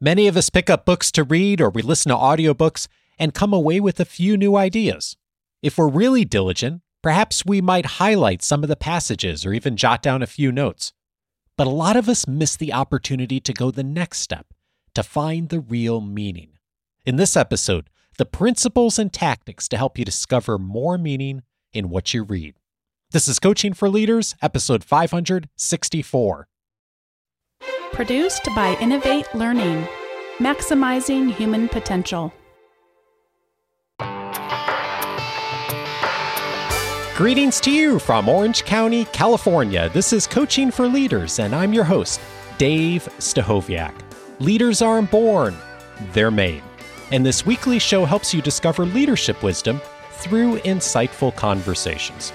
Many of us pick up books to read or we listen to audiobooks and come away with a few new ideas. If we're really diligent, perhaps we might highlight some of the passages or even jot down a few notes. But a lot of us miss the opportunity to go the next step, to find the real meaning. In this episode, the principles and tactics to help you discover more meaning in what you read. This is Coaching for Leaders, episode 564. Produced by Innovate Learning, maximizing human potential. Greetings to you from Orange County, California. This is Coaching for Leaders, and I'm your host, Dave Stachowiak. Leaders aren't born, they're made. And this weekly show helps you discover leadership wisdom through insightful conversations.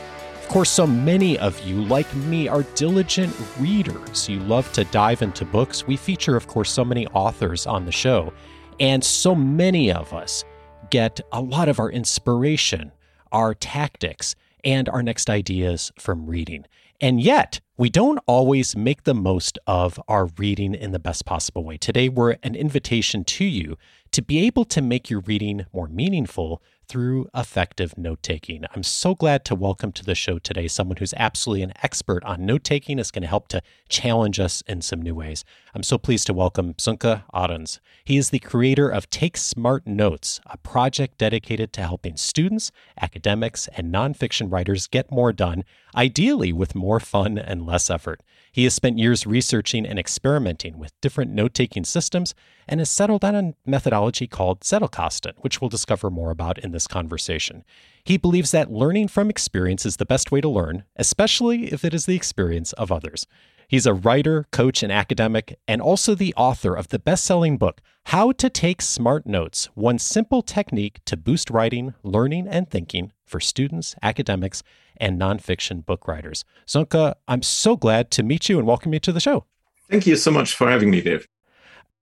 Of course, so many of you, like me, are diligent readers. You love to dive into books. We feature, of course, so many authors on the show, and so many of us get a lot of our inspiration, our tactics, and our next ideas from reading. And yet, we don't always make the most of our reading in the best possible way. Today, we're an invitation to you to be able to make your reading more meaningful through effective note taking. I'm so glad to welcome to the show today someone who's absolutely an expert on note taking, is going to help to challenge us in some new ways. I'm so pleased to welcome Sönke Ahrens. He is the creator of Take Smart Notes, a project dedicated to helping students, academics, and nonfiction writers get more done, ideally with more fun and less effort. He has spent years researching and experimenting with different note taking systems and has settled on a methodology called Zettelkasten, which we'll discover more about in this conversation. He believes that learning from experience is the best way to learn, especially if it is the experience of others. He's a writer, coach, and academic, and also the author of the best selling book, How to Take Smart Notes One Simple Technique to Boost Writing, Learning, and Thinking for Students, Academics, and Nonfiction Book Writers. Sönke, I'm so glad to meet you and welcome you to the show. Thank you so much for having me, Dave.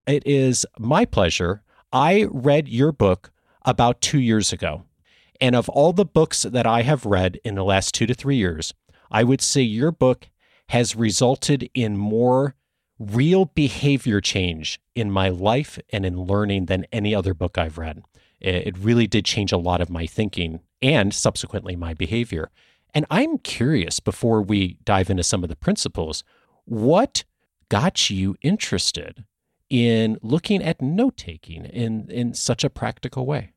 It is my pleasure. I read your book about two years ago. And of all the books that I have read in the last two to three years, I would say your book has resulted in more real behavior change in my life and in learning than any other book I've read. It really did change a lot of my thinking and subsequently my behavior. And I'm curious before we dive into some of the principles, what got you interested in looking at note taking in, in such a practical way?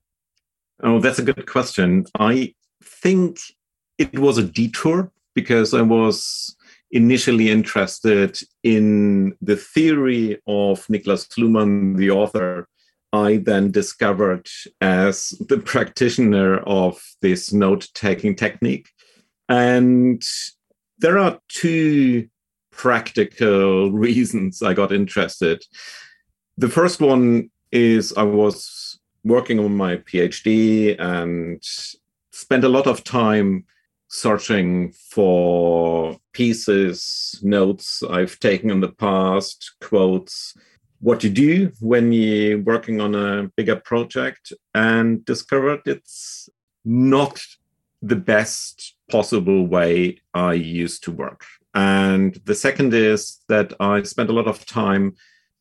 Oh, that's a good question. I think it was a detour because I was initially interested in the theory of Niklas Luhmann, the author, I then discovered as the practitioner of this note taking technique. And there are two practical reasons I got interested. The first one is I was working on my PhD and spent a lot of time searching for pieces, notes I've taken in the past, quotes, what you do when you're working on a bigger project, and discovered it's not the best possible way I used to work. And the second is that I spent a lot of time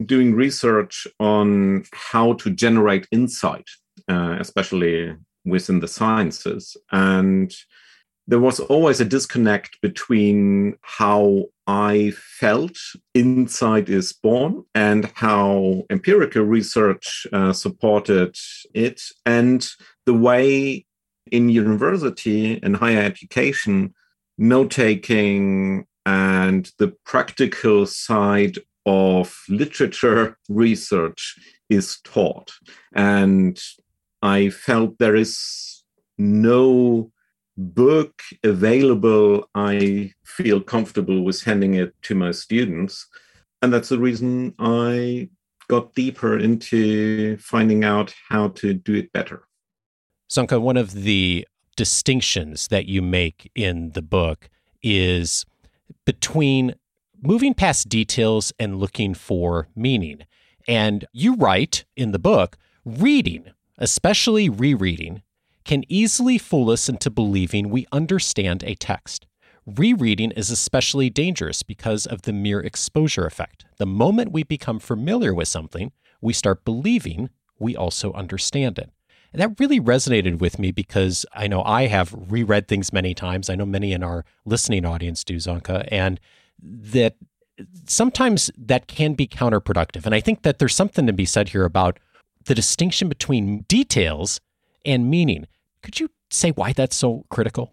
doing research on how to generate insight, uh, especially within the sciences. And there was always a disconnect between how I felt insight is born and how empirical research uh, supported it, and the way in university and higher education, note taking and the practical side of literature research is taught. And I felt there is no book available I feel comfortable with handing it to my students. And that's the reason I got deeper into finding out how to do it better. Sönke, one of the distinctions that you make in the book is between moving past details and looking for meaning. And you write in the book, reading, especially rereading, can easily fool us into believing we understand a text. Rereading is especially dangerous because of the mere exposure effect. The moment we become familiar with something, we start believing we also understand it. And that really resonated with me because I know I have reread things many times. I know many in our listening audience do, Sönke, and that sometimes that can be counterproductive. And I think that there's something to be said here about the distinction between details and meaning. Could you say why that's so critical?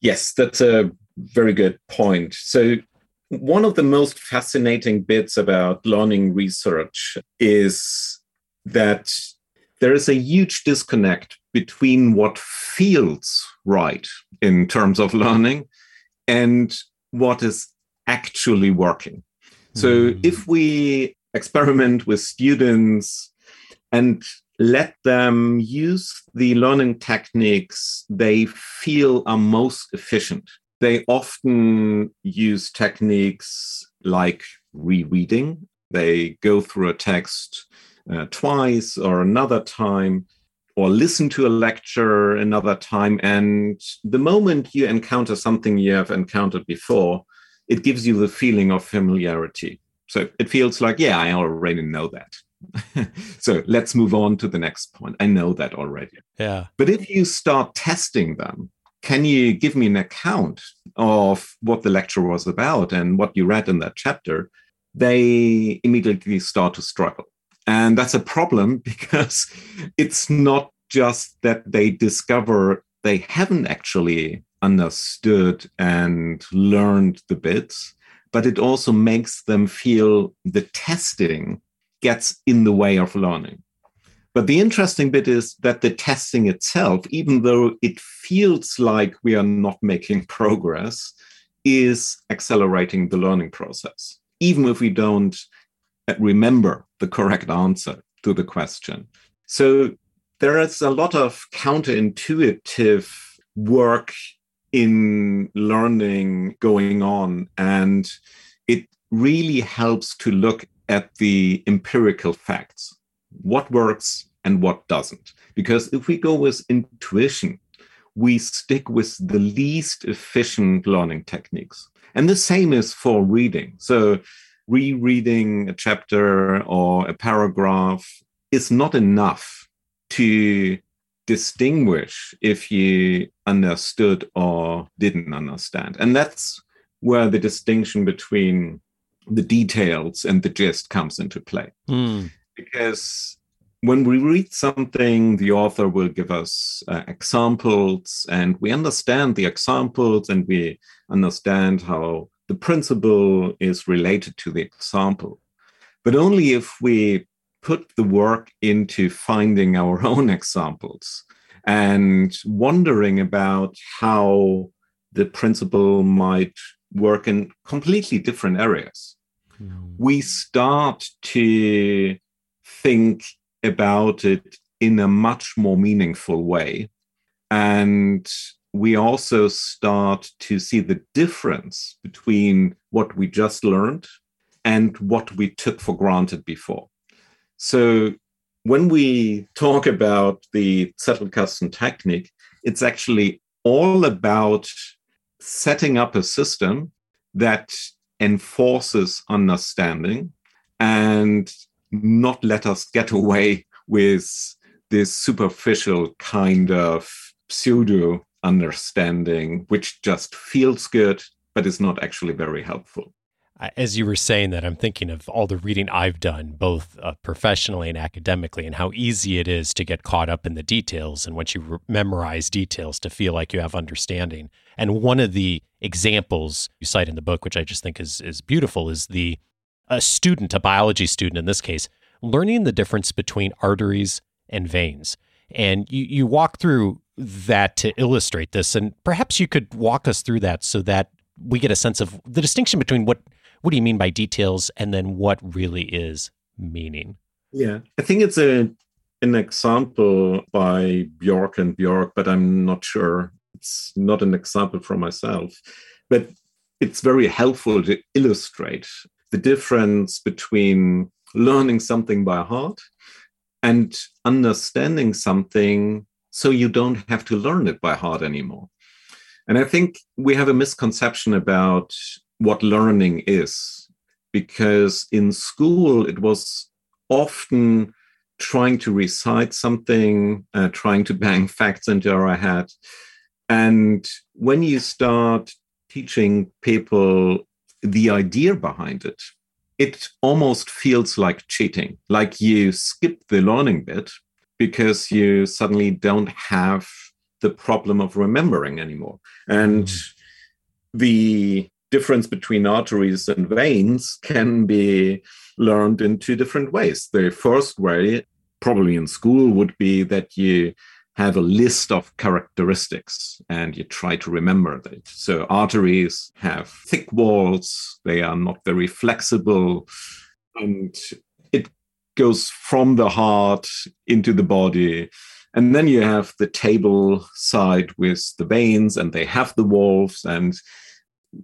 Yes, that's a very good point. So, one of the most fascinating bits about learning research is that there is a huge disconnect between what feels right in terms of learning and what is actually working. So, mm. if we experiment with students and let them use the learning techniques they feel are most efficient. They often use techniques like rereading. They go through a text uh, twice or another time, or listen to a lecture another time. And the moment you encounter something you have encountered before, it gives you the feeling of familiarity. So it feels like, yeah, I already know that. so let's move on to the next point. I know that already. Yeah. But if you start testing them, can you give me an account of what the lecture was about and what you read in that chapter? They immediately start to struggle. And that's a problem because it's not just that they discover they haven't actually understood and learned the bits, but it also makes them feel the testing gets in the way of learning. But the interesting bit is that the testing itself, even though it feels like we are not making progress, is accelerating the learning process, even if we don't remember the correct answer to the question. So there is a lot of counterintuitive work in learning going on, and it really helps to look at the empirical facts what works and what doesn't. Because if we go with intuition, we stick with the least efficient learning techniques. And the same is for reading. So, rereading a chapter or a paragraph is not enough to distinguish if you understood or didn't understand. And that's where the distinction between the details and the gist comes into play. Mm. Because when we read something, the author will give us uh, examples, and we understand the examples and we understand how the principle is related to the example. But only if we put the work into finding our own examples and wondering about how the principle might work in completely different areas. Mm. We start to think about it in a much more meaningful way. And we also start to see the difference between what we just learned and what we took for granted before. So when we talk about the Zettelkasten technique, it's actually all about setting up a system that enforces understanding and not let us get away with this superficial kind of pseudo understanding, which just feels good, but is not actually very helpful. As you were saying that, I'm thinking of all the reading I've done, both uh, professionally and academically, and how easy it is to get caught up in the details. And once you re- memorize details, to feel like you have understanding. And one of the examples you cite in the book, which I just think is is beautiful, is the a student, a biology student in this case, learning the difference between arteries and veins. And you, you walk through that to illustrate this. And perhaps you could walk us through that so that we get a sense of the distinction between what what do you mean by details and then what really is meaning. Yeah, I think it's a an example by Bjork and Bjork, but I'm not sure. It's not an example from myself, but it's very helpful to illustrate the difference between learning something by heart and understanding something so you don't have to learn it by heart anymore. And I think we have a misconception about what learning is, because in school it was often trying to recite something, uh, trying to bang facts into our head. And when you start teaching people the idea behind it, it almost feels like cheating, like you skip the learning bit because you suddenly don't have the problem of remembering anymore. And mm. the difference between arteries and veins can be learned in two different ways. The first way, probably in school, would be that you have a list of characteristics and you try to remember that. So arteries have thick walls, they are not very flexible, and it goes from the heart into the body. And then you have the table side with the veins, and they have the walls, and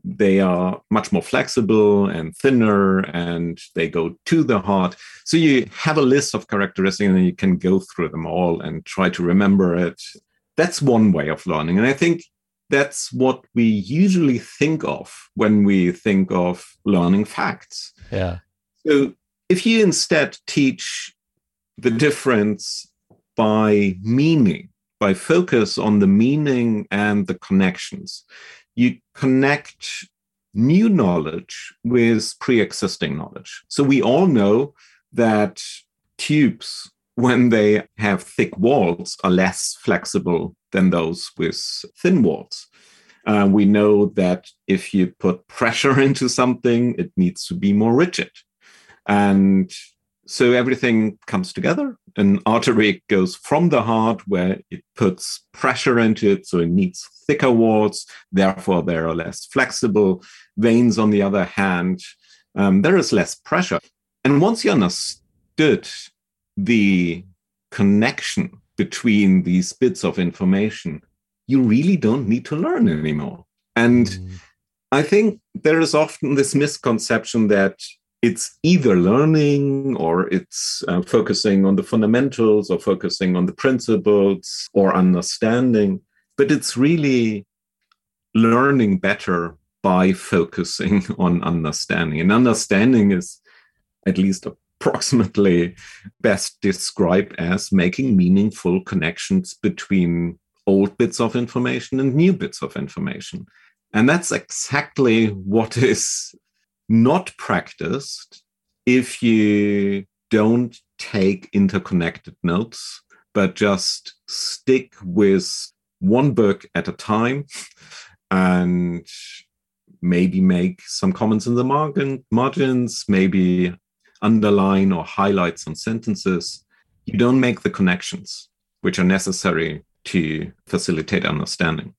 they are much more flexible and thinner and they go to the heart. So you have a list of characteristics and you can go through them all and try to remember it. That's one way of learning. And I think that's what we usually think of when we think of learning facts. Yeah. So if you instead teach the difference by meaning, by focus on the meaning and the connections, you connect new knowledge with pre existing knowledge. So we all know that tubes, when they have thick walls, are less flexible than those with thin walls. Uh, we know that if you put pressure into something, it needs to be more rigid. And so everything comes together. An artery goes from the heart where it puts pressure into it, so it needs thicker walls. Therefore, they are less flexible. Veins, on the other hand, um, there is less pressure. And once you understood the connection between these bits of information, you really don't need to learn anymore. And mm. I think there is often this misconception that it's either learning or it's uh, focusing on the fundamentals or focusing on the principles or understanding but it's really learning better by focusing on understanding. And understanding is at least approximately best described as making meaningful connections between old bits of information and new bits of information. And that's exactly what is not practiced if you don't take interconnected notes, but just stick with one book at a time and maybe make some comments in the margin, margins, maybe underline or highlight some sentences. You don't make the connections which are necessary to facilitate understanding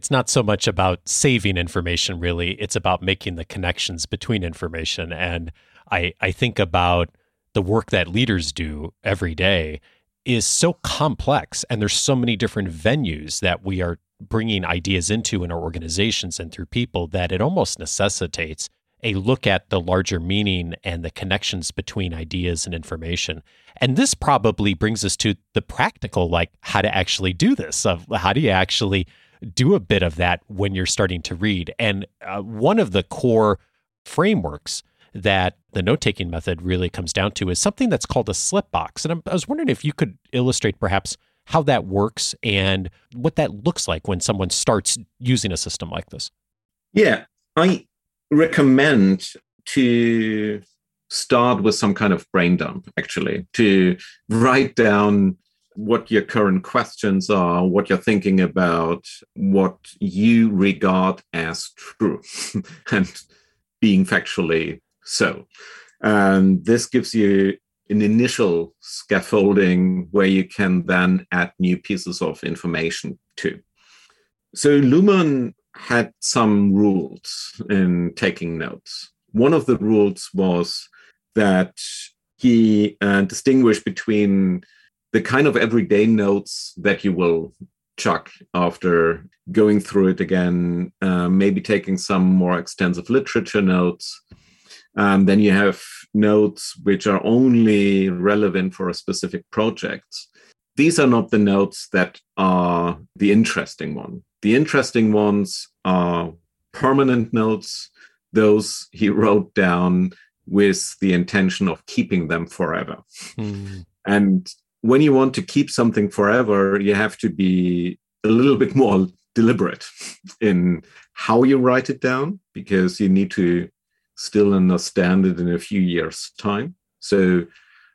it's not so much about saving information really it's about making the connections between information and i i think about the work that leaders do every day is so complex and there's so many different venues that we are bringing ideas into in our organizations and through people that it almost necessitates a look at the larger meaning and the connections between ideas and information. And this probably brings us to the practical, like how to actually do this. Of how do you actually do a bit of that when you're starting to read. And uh, one of the core frameworks that the note taking method really comes down to is something that's called a slip box. And I'm, I was wondering if you could illustrate perhaps how that works and what that looks like when someone starts using a system like this. Yeah, I recommend to start with some kind of brain dump, actually, to write down what your current questions are, what you're thinking about, what you regard as true, and being factually so. And this gives you an initial scaffolding where you can then add new pieces of information to. So Luhmann had some rules in taking notes. One of the rules was that he uh, distinguished between the kind of everyday notes that you will chuck after going through it again, uh, maybe taking some more extensive literature notes. Um, then you have notes which are only relevant for a specific project. these are not the notes that are the interesting one. The interesting ones are permanent notes, those he wrote down with the intention of keeping them forever. Mm. And when you want to keep something forever, you have to be a little bit more deliberate in how you write it down because you need to still understand it in a few years' time. So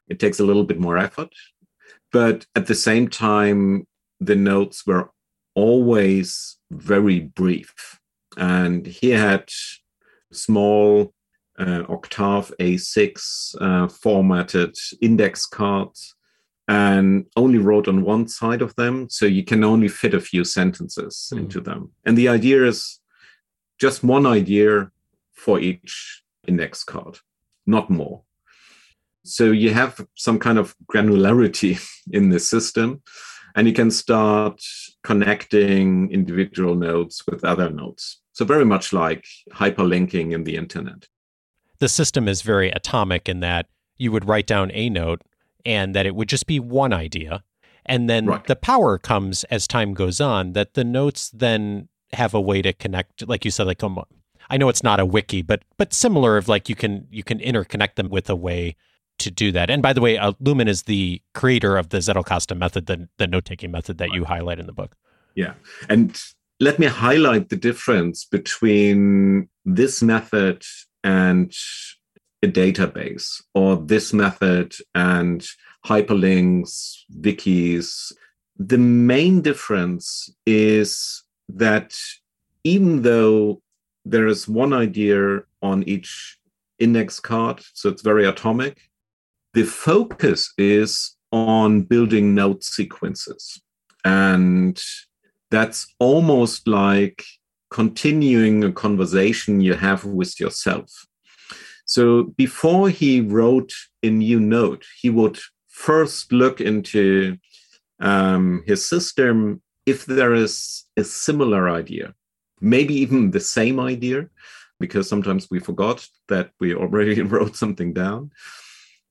it takes a little bit more effort. But at the same time, the notes were always very brief. And he had small uh, Octave A6 uh, formatted index cards and only wrote on one side of them. So you can only fit a few sentences mm. into them. And the idea is just one idea for each index card, not more. So you have some kind of granularity in the system, and you can start connecting individual nodes with other nodes. So, very much like hyperlinking in the internet. The system is very atomic in that you would write down a note and that it would just be one idea. And then right. the power comes as time goes on, that the notes then have a way to connect, like you said, like um, I know it's not a wiki, but but similar of like you can you can interconnect them with a way to do that. And by the way, uh, Luhmann is the creator of the Zettelkasten method, the, the note taking method that you highlight in the book. Yeah. And let me highlight the difference between this method and a database, or this method and hyperlinks, wikis. The main difference is that even though there is one idea on each index card, so it's very atomic, the focus is on building note sequences. And that's almost like continuing a conversation you have with yourself. So before he wrote a new note, he would first look into um, his system if there is a similar idea, maybe even the same idea, because sometimes we forgot that we already wrote something down.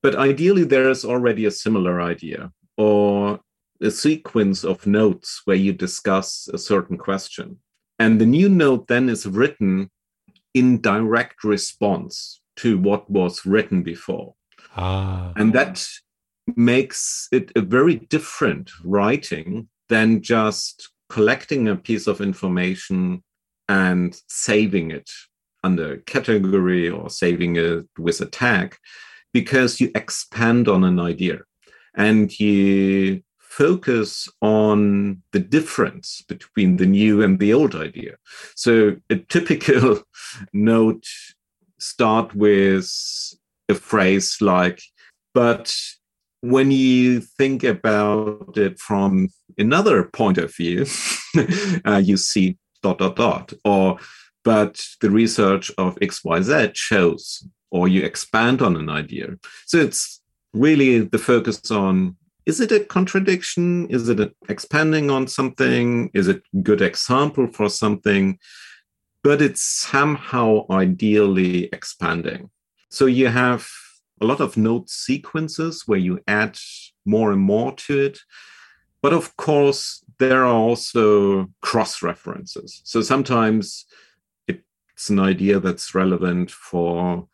But ideally, there is already a similar idea or a sequence of notes where you discuss a certain question. And the new note then is written in direct response to what was written before. Ah. And that makes it a very different writing than just collecting a piece of information and saving it under a category or saving it with a tag because you expand on an idea and you focus on the difference between the new and the old idea. So a typical note start with a phrase like, but when you think about it from another point of view, uh, you see dot dot dot or but the research of xyz shows or you expand on an idea. So it's really the focus on is it a contradiction? Is it expanding on something? Is it good example for something? But it's somehow ideally expanding. So you have a lot of note sequences where you add more and more to it. But of course, there are also cross references. So sometimes it's an idea that's relevant for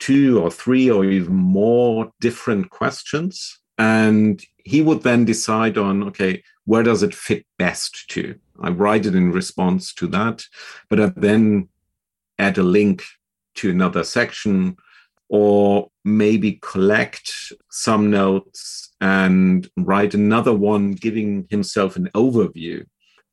two or three or even more different questions. And he would then decide on, okay, where does it fit best to? I write it in response to that, but I then add a link to another section or maybe collect some notes and write another one giving himself an overview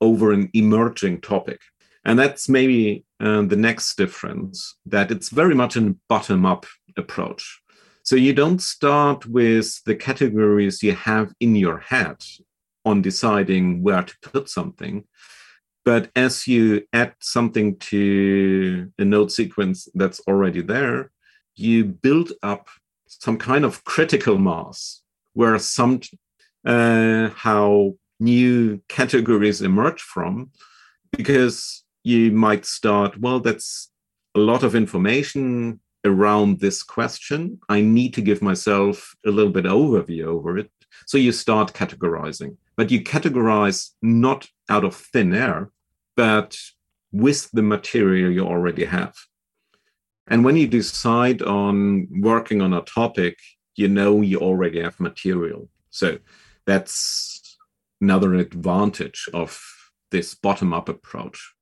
over an emerging topic. And that's maybe uh, the next difference that it's very much a bottom up approach. So you don't start with the categories you have in your head on deciding where to put something. But as you add something to a note sequence that's already there, you build up some kind of critical mass where some uh, how new categories emerge from because you might start, well, that's a lot of information around this question. I need to give myself a little bit overview over it. So you start categorizing, but you categorize not out of thin air, but with the material you already have. And when you decide on working on a topic, you know you already have material. So that's another advantage of this bottom up approach.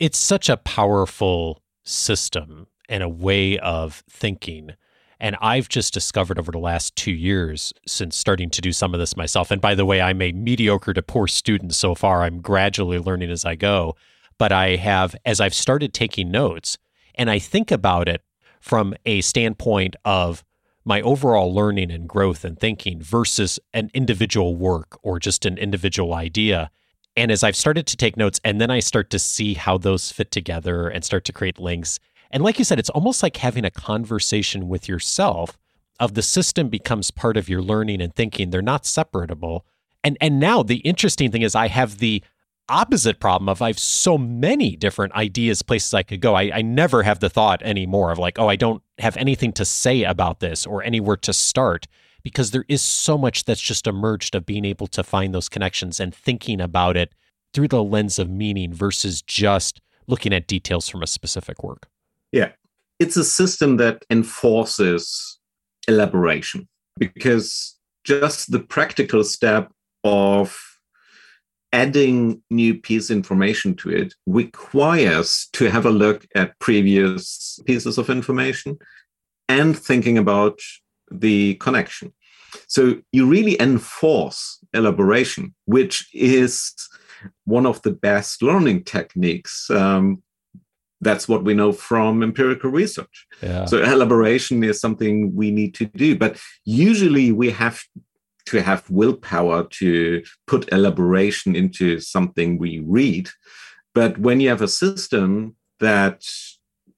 It's such a powerful system and a way of thinking. And I've just discovered over the last two years since starting to do some of this myself. And by the way, I'm a mediocre to poor student so far. I'm gradually learning as I go. But I have, as I've started taking notes, and I think about it from a standpoint of my overall learning and growth and thinking versus an individual work or just an individual idea. And as I've started to take notes, and then I start to see how those fit together and start to create links. And like you said, it's almost like having a conversation with yourself of the system becomes part of your learning and thinking. They're not separable. And and now the interesting thing is I have the opposite problem of I have so many different ideas, places I could go. I, I never have the thought anymore of like, oh, I don't have anything to say about this or anywhere to start because there is so much that's just emerged of being able to find those connections and thinking about it through the lens of meaning versus just looking at details from a specific work. Yeah. It's a system that enforces elaboration because just the practical step of adding new piece information to it requires to have a look at previous pieces of information and thinking about the connection. So you really enforce elaboration, which is one of the best learning techniques. Um, that's what we know from empirical research. Yeah. So elaboration is something we need to do, but usually we have to have willpower to put elaboration into something we read. But when you have a system that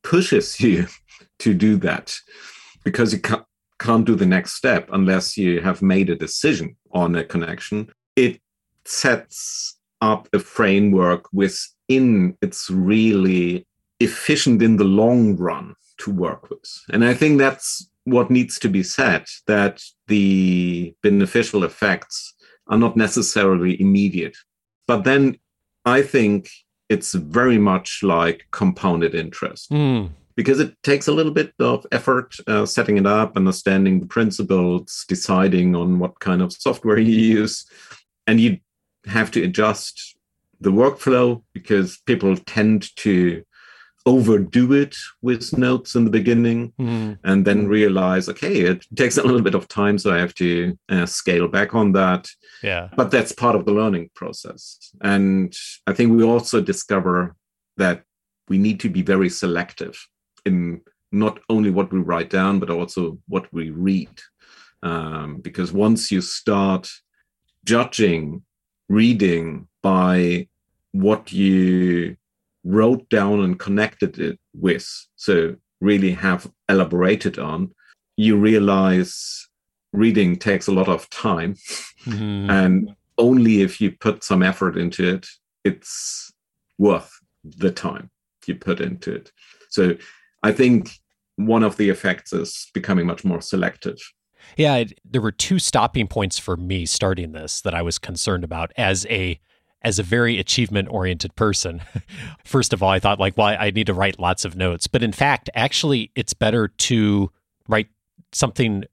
pushes you to do that, because you can't, can't do the next step unless you have made a decision on a connection, it sets up a framework within it's really efficient in the long run to work with. And I think that's what needs to be said that the beneficial effects are not necessarily immediate. But then I think it's very much like compounded interest mm. because it takes a little bit of effort uh, setting it up, understanding the principles, deciding on what kind of software you use. And you have to adjust the workflow because people tend to overdo it with notes in the beginning mm. and then realize okay it takes a little bit of time so i have to uh, scale back on that. Yeah. But that's part of the learning process. And i think we also discover that we need to be very selective in not only what we write down but also what we read. Um, because once you start judging reading by what you wrote down and connected it with, so really have elaborated on, you realize reading takes a lot of time. Mm-hmm. and only if you put some effort into it, it's worth the time you put into it. So I think one of the effects is becoming much more selective. Yeah, there were two stopping points for me starting this that I was concerned about as a as a very achievement oriented person. First of all, I thought like, well, I need to write lots of notes. But in fact, actually, it's better to write something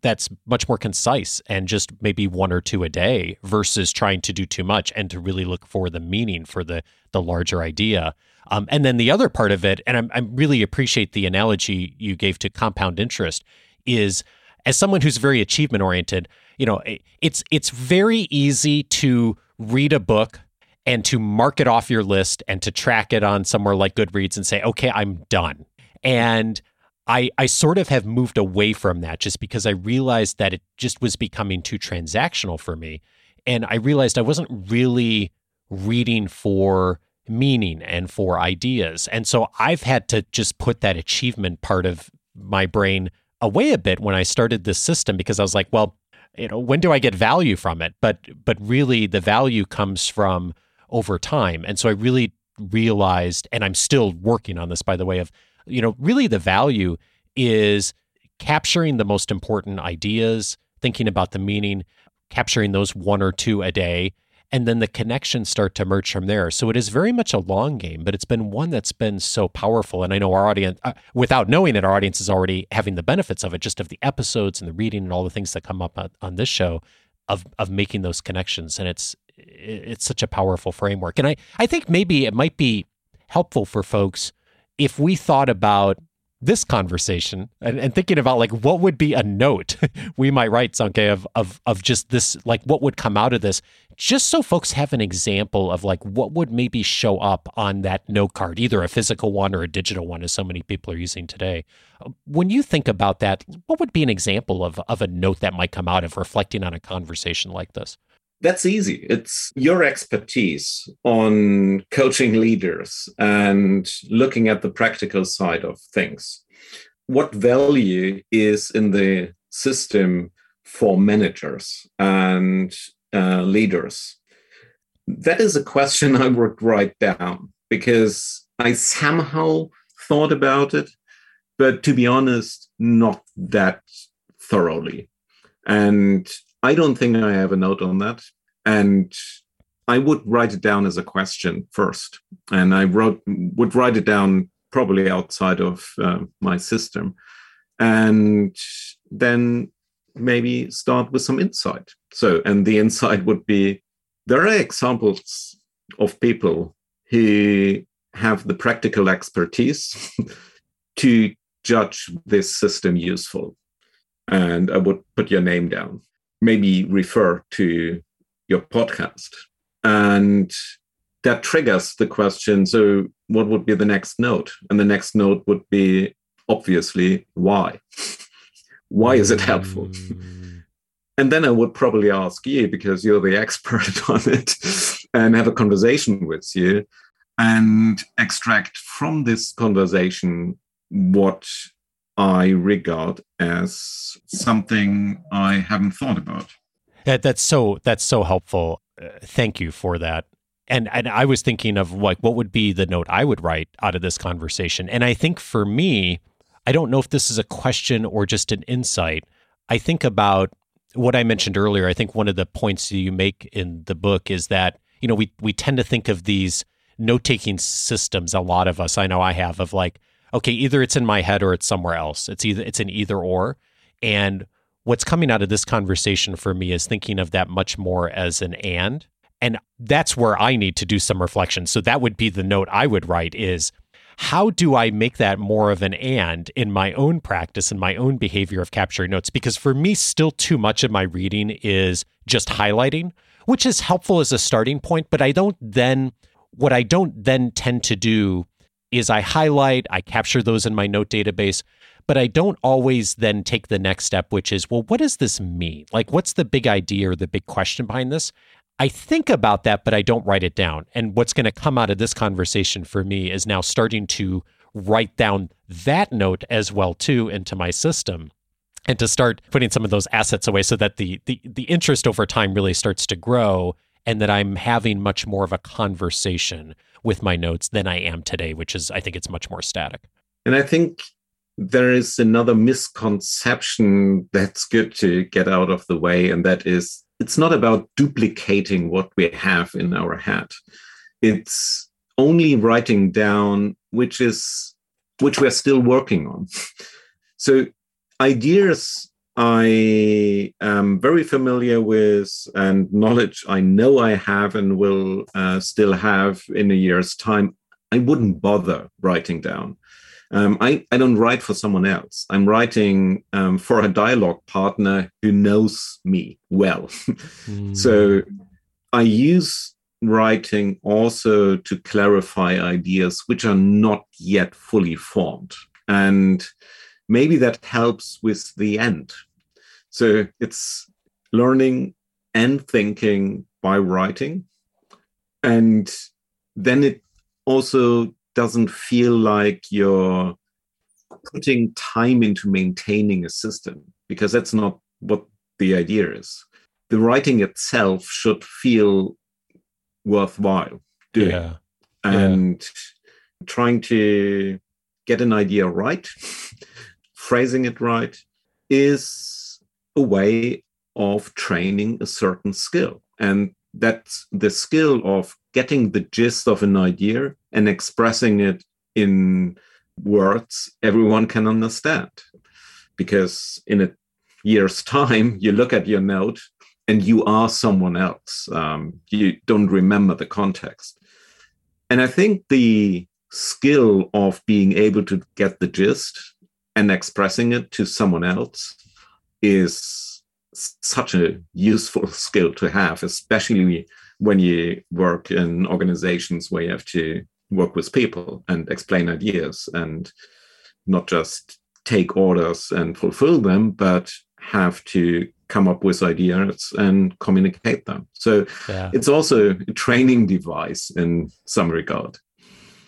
that's much more concise and just maybe one or two a day versus trying to do too much and to really look for the meaning for the the larger idea. Um, and then the other part of it, and I'm, I really appreciate the analogy you gave to compound interest, is as someone who's very achievement oriented, you know, it's it's very easy to read a book and to mark it off your list and to track it on somewhere like Goodreads and say, okay, I'm done. And I, I sort of have moved away from that just because I realized that it just was becoming too transactional for me. And I realized I wasn't really reading for meaning and for ideas. And so I've had to just put that achievement part of my brain away a bit when I started this system because I was like, well, you know when do i get value from it? But but really the value comes from over time. And so i really realized and i'm still working on this by the way of you know really the value is capturing the most important ideas thinking about the meaning capturing those one or two a day and then the connections start to emerge from there. So it is very much a long game, but it's been one that's been so powerful. And I know our audience, uh, without knowing it, our audience is already having the benefits of it, just of the episodes and the reading and all the things that come up on, on this show, of of making those connections. And it's it's such a powerful framework. And I I think maybe it might be helpful for folks if we thought about this conversation and, and, thinking about like what would be a note we might write Sönke of of of just this like what would come out of this just so folks have an example of like what would maybe show up on that note card either a physical one or a digital one as so many people are using today. When you think about that what would be an example of of a note that might come out of reflecting on a conversation like this that's easy. It's your expertise on coaching leaders and looking at the practical side of things. What value is in the system for managers and uh, leaders? That is a question I would write down because I somehow thought about it, but to be honest, not that thoroughly. And I don't think I have a note on that. And I would write it down as a question first. And I wrote would write it down probably outside of uh, my system. And then maybe start with some insight. So, and the insight would be there are examples of people who have the practical expertise to judge this system useful. And I would put your name down maybe refer to your podcast. And that triggers the question so, what would be the next note? And the next note would be obviously, why? why is it helpful? Mm. and then I would probably ask you, because you're the expert on it, and have a conversation with you and extract from this conversation what I regard as something I haven't thought about. That, that's so that's so helpful. Uh, thank you for that. And and I was thinking of like what would be the note I would write out of this conversation. And I think for me, I don't know if this is a question or just an insight. I think about what I mentioned earlier. I think one of the points you make in the book is that you know we we tend to think of these note taking systems. A lot of us, I know I have, of like okay, either it's in my head or it's somewhere else. It's either it's an either or. And what's coming out of this conversation for me is thinking of that much more as an and. And that's where I need to do some reflection. So that would be the note I would write is how do I make that more of an and in my own practice and my own behavior of capturing notes? Because for me, still too much of my reading is just highlighting, which is helpful as a starting point. But I don't then, what I don't then tend to do is I highlight, I capture those in my note database, but I don't always then take the next step, which is, well, what does this mean? Like, what's the big idea or the big question behind this? I think about that, but I don't write it down. And what's going to come out of this conversation for me is now starting to write down that note as well too into my system and to start putting some of those assets away so that the the the interest over time really starts to grow and that I'm having much more of a conversation with my notes than I am today, which is, I think it's much more static. And I think there is another misconception that's good to get out of the way, and that is it's not about duplicating what we have in our head. It's only writing down which is which we're still working on. so ideas I am very familiar with and knowledge I know I have and will uh, still have in a year's time, I wouldn't bother writing down. Um, I, I don't write for someone else. I'm writing um, for a dialogue partner who knows me well. mm. So I use writing also to clarify ideas which are not yet fully formed. And maybe that helps with the end. So it's learning and thinking by writing. And then it also doesn't feel like you're putting time into maintaining a system because that's not what the idea is. The writing itself should feel worthwhile doing. Yeah. And yeah. trying to get an idea right, phrasing it right, is a way of training a certain skill. And that's the skill of getting the gist of an idea and expressing it in words everyone can understand. Because in a year's time, you look at your note and you are someone else. Um, you don't remember the context. And I think the skill of being able to get the gist and expressing it to someone else is such a useful skill to have, especially when you work in organizations where you have to work with people and explain ideas and not just take orders and fulfill them, but have to come up with ideas and communicate them. So yeah. it's also a training device in some regard.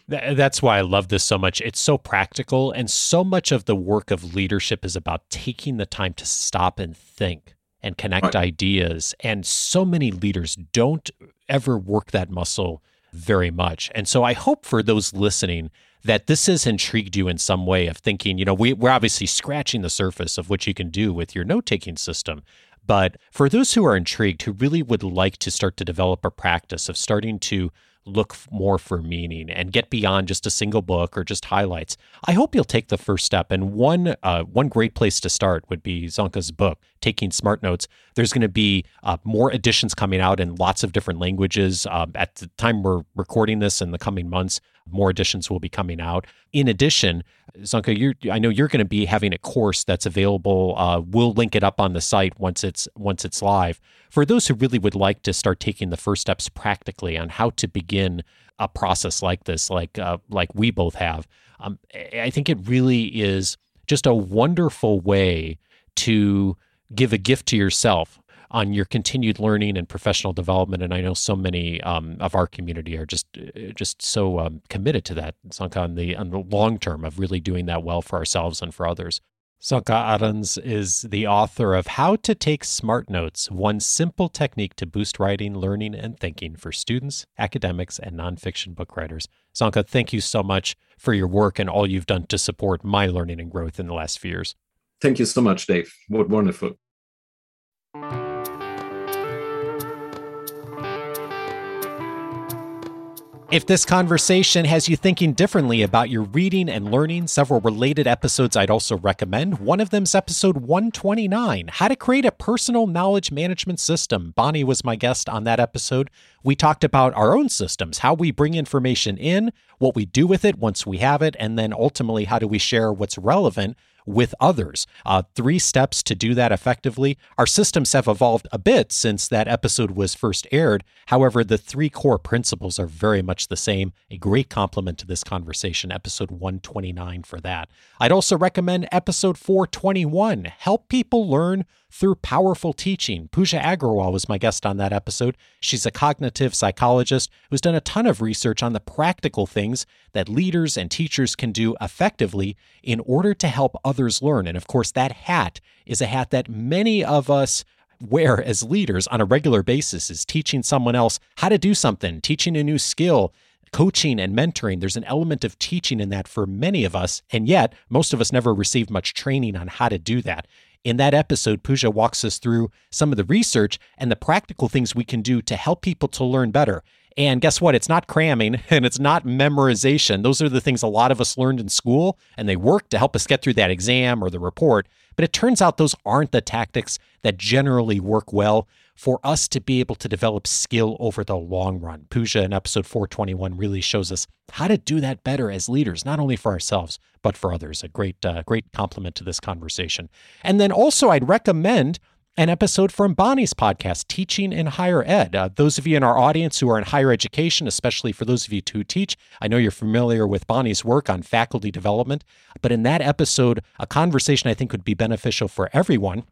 That's why I love this so much. It's so practical, and so much of the work of leadership is about taking the time to stop and think and connect right. ideas. And so many leaders don't ever work that muscle very much. And so I hope for those listening that this has intrigued you in some way of thinking, you know, we, we're obviously scratching the surface of what you can do with your note taking system. But for those who are intrigued, who really would like to start to develop a practice of starting to look more for meaning and get beyond just a single book or just highlights. I hope you'll take the first step. And one uh, one great place to start would be Sönke's book, Taking Smart Notes. There's going to be uh, more editions coming out in lots of different languages. Um, at the time we're recording this in the coming months, more editions will be coming out. In addition, Sönke, I know you're going to be having a course that's available. Uh, we'll link it up on the site once it's once it's live. For those who really would like to start taking the first steps practically on how to begin a process like this, like uh, like we both have, um, I think it really is just a wonderful way to give a gift to yourself on your continued learning and professional development. And I know so many um, of our community are just uh, just so um, committed to that, Sönke, on the on the long term of really doing that well for ourselves and for others. Sönke Ahrens is the author of How to Take Smart Notes, one simple technique to boost writing, learning, and thinking for students, academics, and nonfiction book writers. Sönke, thank you so much for your work and all you've done to support my learning and growth in the last few years. Thank you so much, Dave. What wonderful. If this conversation has you thinking differently about your reading and learning, several related episodes I'd also recommend. One of them is episode 129 How to Create a Personal Knowledge Management System. Bonnie was my guest on that episode. We talked about our own systems, how we bring information in, what we do with it once we have it, and then ultimately, how do we share what's relevant with others. Uh, three steps to do that effectively. Our systems have evolved a bit since that episode was first aired. However, the three core principles are very much the same. A great complement to this conversation, episode 129 for that. I'd also recommend episode 421 Help People Learn through powerful teaching. Pooja Agarwal was my guest on that episode. She's a cognitive psychologist who's done a ton of research on the practical things that leaders and teachers can do effectively in order to help others learn. And of course, that hat is a hat that many of us wear as leaders on a regular basis is teaching someone else how to do something, teaching a new skill, coaching and mentoring, there's an element of teaching in that for many of us. And yet, most of us never received much training on how to do that. In that episode, Pooja walks us through some of the research and the practical things we can do to help people to learn better. And guess what? It's not cramming and it's not memorization. Those are the things a lot of us learned in school and they work to help us get through that exam or the report. But it turns out those aren't the tactics that generally work well for us to be able to develop skill over the long run. Pooja in episode 421 really shows us how to do that better as leaders, not only for ourselves, but for others. A great, uh, great complement to this conversation. And then also, I'd recommend an episode from Bonnie's podcast, Teaching in Higher Ed. Uh, those of you in our audience who are in higher education, especially for those of you who teach, I know you're familiar with Bonnie's work on faculty development. But in that episode, a conversation I think would be beneficial for everyone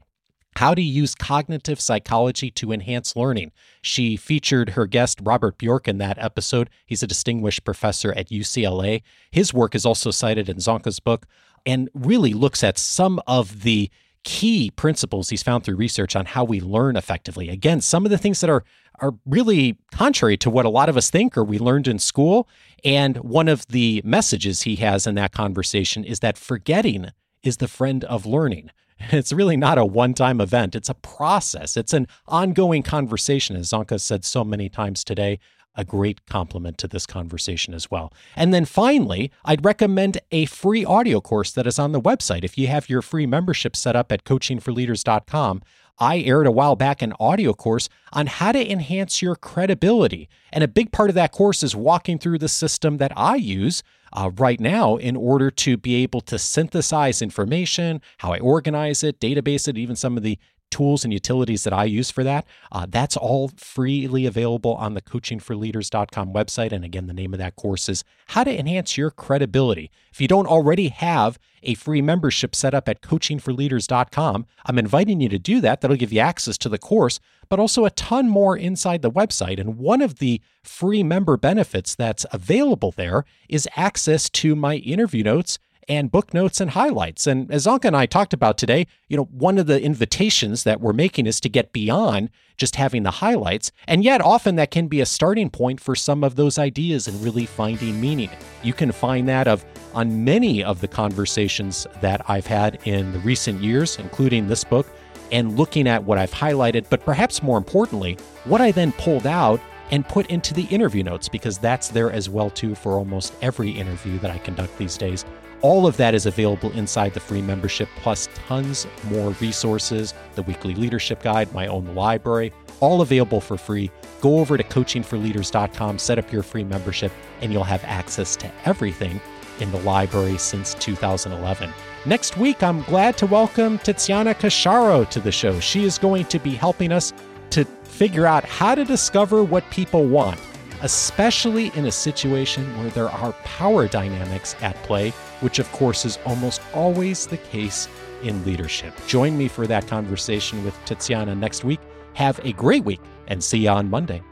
how to use cognitive psychology to enhance learning. She featured her guest Robert Bjork in that episode. He's a distinguished professor at UCLA. His work is also cited in Sönke's book and really looks at some of the key principles he's found through research on how we learn effectively. Again, some of the things that are are really contrary to what a lot of us think or we learned in school. And one of the messages he has in that conversation is that forgetting is the friend of learning. It's really not a one time event, it's a process, it's an ongoing conversation, as Sönke said so many times today. A great complement to this conversation as well. And then finally, I'd recommend a free audio course that is on the website. If you have your free membership set up at coachingforleaders.com, I aired a while back an audio course on how to enhance your credibility. And a big part of that course is walking through the system that I use uh, right now in order to be able to synthesize information, how I organize it, database it, even some of the tools and utilities that I use for that. Uh, that's all freely available on the coachingforleaders.com website. And again, the name of that course is How to Enhance Your Credibility. If you don't already have a free membership set up at coachingforleaders.com, I'm inviting you to do that. That'll give you access to the course, but also a ton more inside the website. And one of the free member benefits that's available there is access to my interview notes and book notes and highlights. And as Sönke and I talked about today, you know, one of the invitations that we're making is to get beyond just having the highlights. And yet, often that can be a starting point for some of those ideas and really finding meaning. You can find that of on many of the conversations that I've had in the recent years, including this book, and looking at what I've highlighted, but perhaps more importantly, what I then pulled out and put into the interview notes because that's there as well too for almost every interview that I conduct these days. All of that is available inside the free membership, plus tons more resources, the weekly leadership guide, my own library, all available for free. Go over to coachingforleaders.com, set up your free membership, and you'll have access to everything in the library since 2011. Next week, I'm glad to welcome Tiziana Casciaro to the show. She is going to be helping us to figure out how to discover what people want, especially in a situation where there are power dynamics at play which of course is almost always the case in leadership. Join me for that conversation with Tiziana next week. Have a great week and see you on Monday.